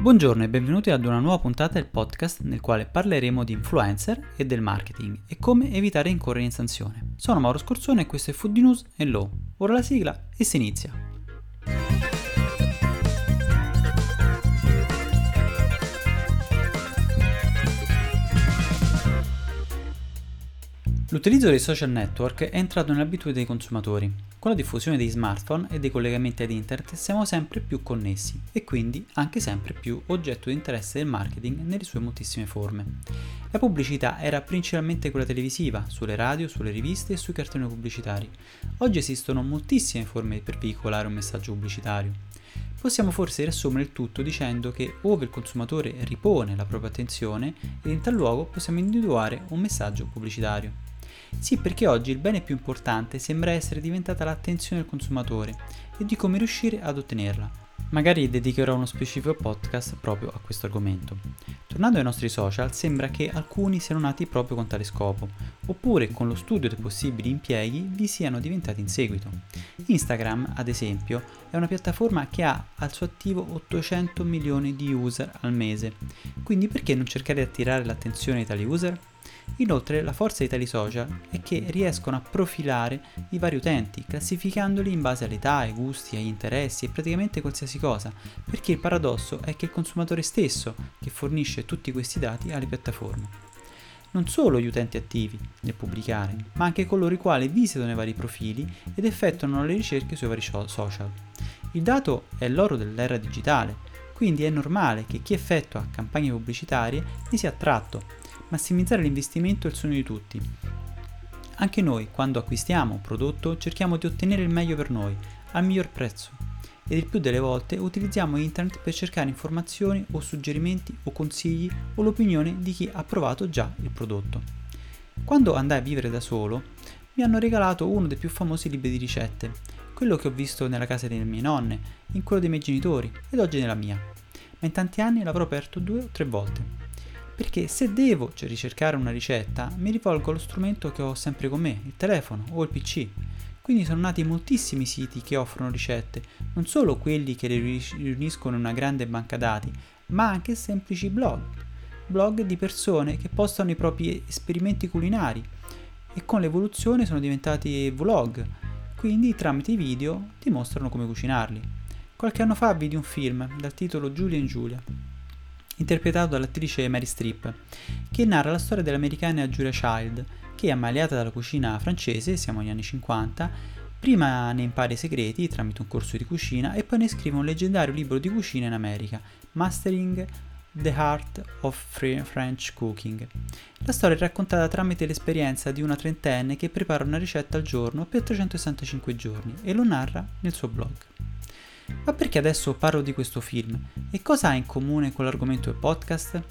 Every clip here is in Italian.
Buongiorno e benvenuti ad una nuova puntata del podcast nel quale parleremo di influencer e del marketing e come evitare di incorrere in sanzione. Sono Mauro Scorzone e questo è Food News e Law. Ora la sigla e si inizia. L'utilizzo dei social network è entrato nell'abitudine dei consumatori. Con la diffusione dei smartphone e dei collegamenti ad internet siamo sempre più connessi e quindi anche sempre più oggetto di interesse del marketing nelle sue moltissime forme. La pubblicità era principalmente quella televisiva, sulle radio, sulle riviste e sui cartoni pubblicitari. Oggi esistono moltissime forme per veicolare un messaggio pubblicitario. Possiamo forse riassumere il tutto dicendo che ove il consumatore ripone la propria attenzione ed in tal luogo possiamo individuare un messaggio pubblicitario. Sì, perché oggi il bene più importante sembra essere diventata l'attenzione del consumatore e di come riuscire ad ottenerla. Magari dedicherò uno specifico podcast proprio a questo argomento. Tornando ai nostri social, sembra che alcuni siano nati proprio con tale scopo, oppure con lo studio dei possibili impieghi vi siano diventati in seguito. Instagram, ad esempio, è una piattaforma che ha al suo attivo 800 milioni di user al mese, quindi perché non cercare di attirare l'attenzione di tali user? Inoltre la forza di tali social è che riescono a profilare i vari utenti, classificandoli in base all'età, ai gusti, agli interessi e praticamente qualsiasi cosa, perché il paradosso è che è il consumatore stesso che fornisce tutti questi dati alle piattaforme. Non solo gli utenti attivi nel pubblicare, ma anche coloro i quali visitano i vari profili ed effettuano le ricerche sui vari social. Il dato è l'oro dell'era digitale, quindi è normale che chi effettua campagne pubblicitarie ne sia attratto massimizzare l'investimento è il sogno di tutti. Anche noi, quando acquistiamo un prodotto, cerchiamo di ottenere il meglio per noi, al miglior prezzo. Ed il più delle volte utilizziamo internet per cercare informazioni o suggerimenti o consigli o l'opinione di chi ha provato già il prodotto. Quando andai a vivere da solo, mi hanno regalato uno dei più famosi libri di ricette, quello che ho visto nella casa delle mie nonne, in quello dei miei genitori ed oggi nella mia. Ma in tanti anni l'avrò aperto due o tre volte perché se devo cioè, ricercare una ricetta mi rivolgo allo strumento che ho sempre con me, il telefono o il PC. Quindi sono nati moltissimi siti che offrono ricette, non solo quelli che le riuniscono in una grande banca dati, ma anche semplici blog. Blog di persone che postano i propri esperimenti culinari e con l'evoluzione sono diventati vlog, quindi tramite i video dimostrano come cucinarli. Qualche anno fa vidi un film dal titolo Julia and Julia interpretato dall'attrice Mary Streep, che narra la storia dell'americana Julia Child, che, ammaliata dalla cucina francese, siamo negli anni 50, prima ne impara i segreti tramite un corso di cucina e poi ne scrive un leggendario libro di cucina in America, Mastering The Heart of French Cooking. La storia è raccontata tramite l'esperienza di una trentenne che prepara una ricetta al giorno per 365 giorni e lo narra nel suo blog. Ma perché adesso parlo di questo film? E cosa ha in comune con l'argomento del podcast?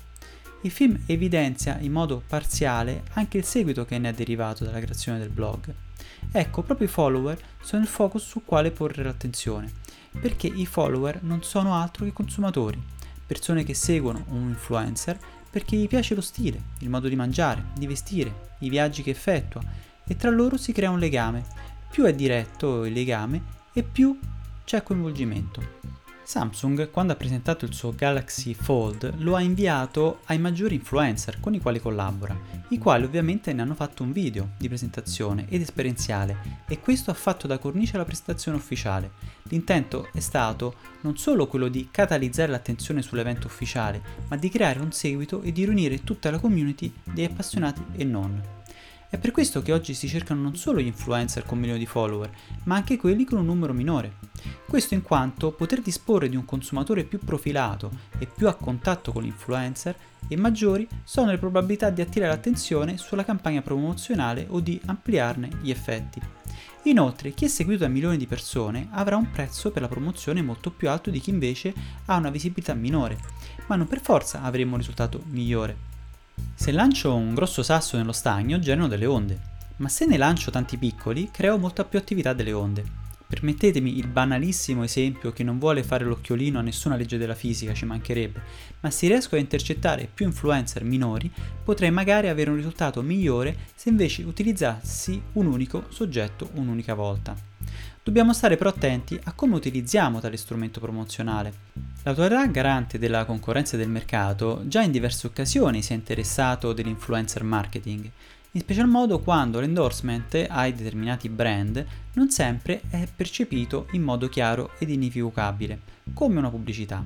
Il film evidenzia in modo parziale anche il seguito che ne è derivato dalla creazione del blog. Ecco, proprio i follower sono il focus sul quale porre l'attenzione, perché i follower non sono altro che consumatori, persone che seguono un influencer perché gli piace lo stile, il modo di mangiare, di vestire, i viaggi che effettua e tra loro si crea un legame. Più è diretto il legame e più c'è coinvolgimento. Samsung, quando ha presentato il suo Galaxy Fold, lo ha inviato ai maggiori influencer con i quali collabora, i quali ovviamente ne hanno fatto un video di presentazione ed esperienziale e questo ha fatto da cornice alla presentazione ufficiale. L'intento è stato non solo quello di catalizzare l'attenzione sull'evento ufficiale, ma di creare un seguito e di riunire tutta la community dei appassionati e non. È per questo che oggi si cercano non solo gli influencer con milioni di follower, ma anche quelli con un numero minore. Questo in quanto poter disporre di un consumatore più profilato e più a contatto con l'influencer e maggiori sono le probabilità di attirare l'attenzione sulla campagna promozionale o di ampliarne gli effetti. Inoltre, chi è seguito da milioni di persone avrà un prezzo per la promozione molto più alto di chi invece ha una visibilità minore, ma non per forza avremo un risultato migliore. Se lancio un grosso sasso nello stagno genero delle onde, ma se ne lancio tanti piccoli creo molta più attività delle onde. Permettetemi il banalissimo esempio che non vuole fare l'occhiolino a nessuna legge della fisica, ci mancherebbe, ma se riesco a intercettare più influencer minori, potrei magari avere un risultato migliore se invece utilizzassi un unico soggetto un'unica volta. Dobbiamo stare però attenti a come utilizziamo tale strumento promozionale. L'autorità garante della concorrenza del mercato già in diverse occasioni si è interessato dell'influencer marketing, in special modo quando l'endorsement ai determinati brand non sempre è percepito in modo chiaro ed inequivocabile, come una pubblicità.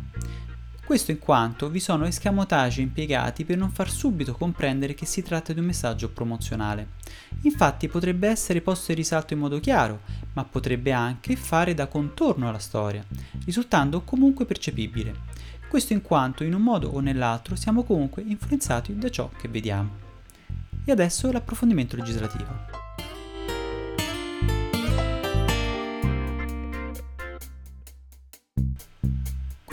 Questo in quanto vi sono escamotage impiegati per non far subito comprendere che si tratta di un messaggio promozionale. Infatti potrebbe essere posto in risalto in modo chiaro, ma potrebbe anche fare da contorno alla storia, risultando comunque percepibile. Questo in quanto in un modo o nell'altro siamo comunque influenzati da ciò che vediamo. E adesso l'approfondimento legislativo.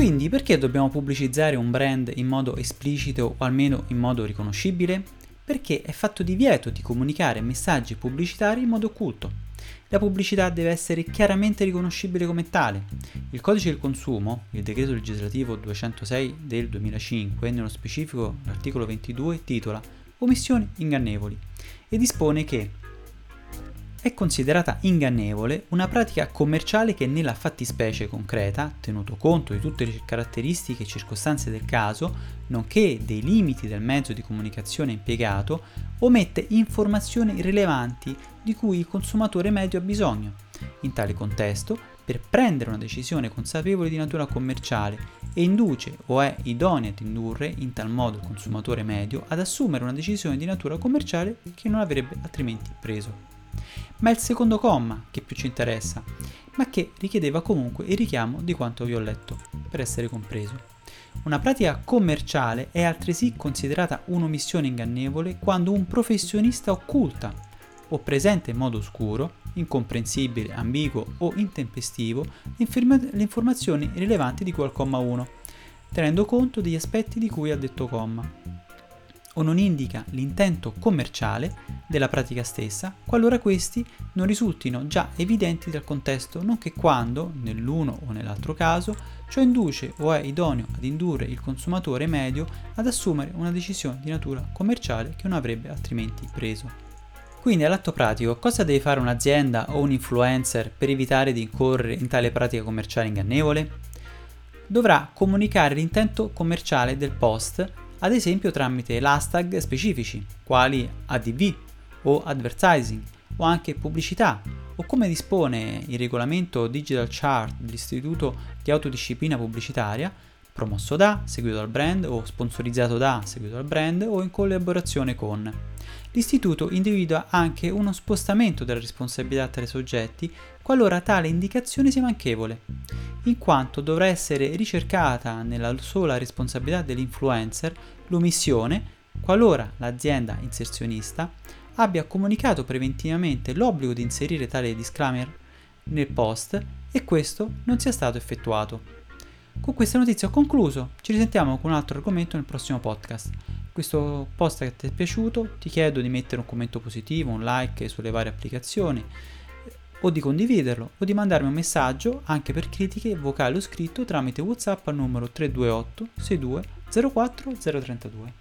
Quindi perché dobbiamo pubblicizzare un brand in modo esplicito o almeno in modo riconoscibile? Perché è fatto divieto di comunicare messaggi pubblicitari in modo occulto. La pubblicità deve essere chiaramente riconoscibile come tale. Il codice del consumo, il decreto legislativo 206 del 2005, nello specifico l'articolo 22, titola Omissioni ingannevoli e dispone che è considerata ingannevole una pratica commerciale che nella fattispecie concreta, tenuto conto di tutte le caratteristiche e circostanze del caso, nonché dei limiti del mezzo di comunicazione impiegato, omette informazioni rilevanti di cui il consumatore medio ha bisogno. In tale contesto, per prendere una decisione consapevole di natura commerciale e induce o è idonea ad indurre in tal modo il consumatore medio ad assumere una decisione di natura commerciale che non avrebbe altrimenti preso ma è il secondo comma che più ci interessa, ma che richiedeva comunque il richiamo di quanto vi ho letto, per essere compreso. Una pratica commerciale è altresì considerata un'omissione ingannevole quando un professionista occulta o presenta in modo oscuro, incomprensibile, ambiguo o intempestivo le informazioni rilevanti di al comma 1, tenendo conto degli aspetti di cui ha detto comma o non indica l'intento commerciale della pratica stessa qualora questi non risultino già evidenti dal contesto, nonché quando, nell'uno o nell'altro caso, ciò induce o è idoneo ad indurre il consumatore medio ad assumere una decisione di natura commerciale che non avrebbe altrimenti preso. Quindi all'atto pratico, cosa deve fare un'azienda o un influencer per evitare di incorrere in tale pratica commerciale ingannevole? Dovrà comunicare l'intento commerciale del post ad esempio tramite l'hashtag specifici, quali ADV o advertising o anche pubblicità, o come dispone il regolamento Digital Chart dell'Istituto di Autodisciplina Pubblicitaria, promosso da, seguito dal brand o sponsorizzato da, seguito dal brand o in collaborazione con. L'istituto individua anche uno spostamento della responsabilità tra i soggetti qualora tale indicazione sia manchevole in quanto dovrà essere ricercata nella sola responsabilità dell'influencer l'omissione qualora l'azienda inserzionista abbia comunicato preventivamente l'obbligo di inserire tale disclaimer nel post e questo non sia stato effettuato. Con questa notizia ho concluso, ci risentiamo con un altro argomento nel prossimo podcast. Questo post ti è piaciuto, ti chiedo di mettere un commento positivo, un like sulle varie applicazioni o di condividerlo o di mandarmi un messaggio anche per critiche vocali o scritto tramite WhatsApp al numero 328 62 04 032.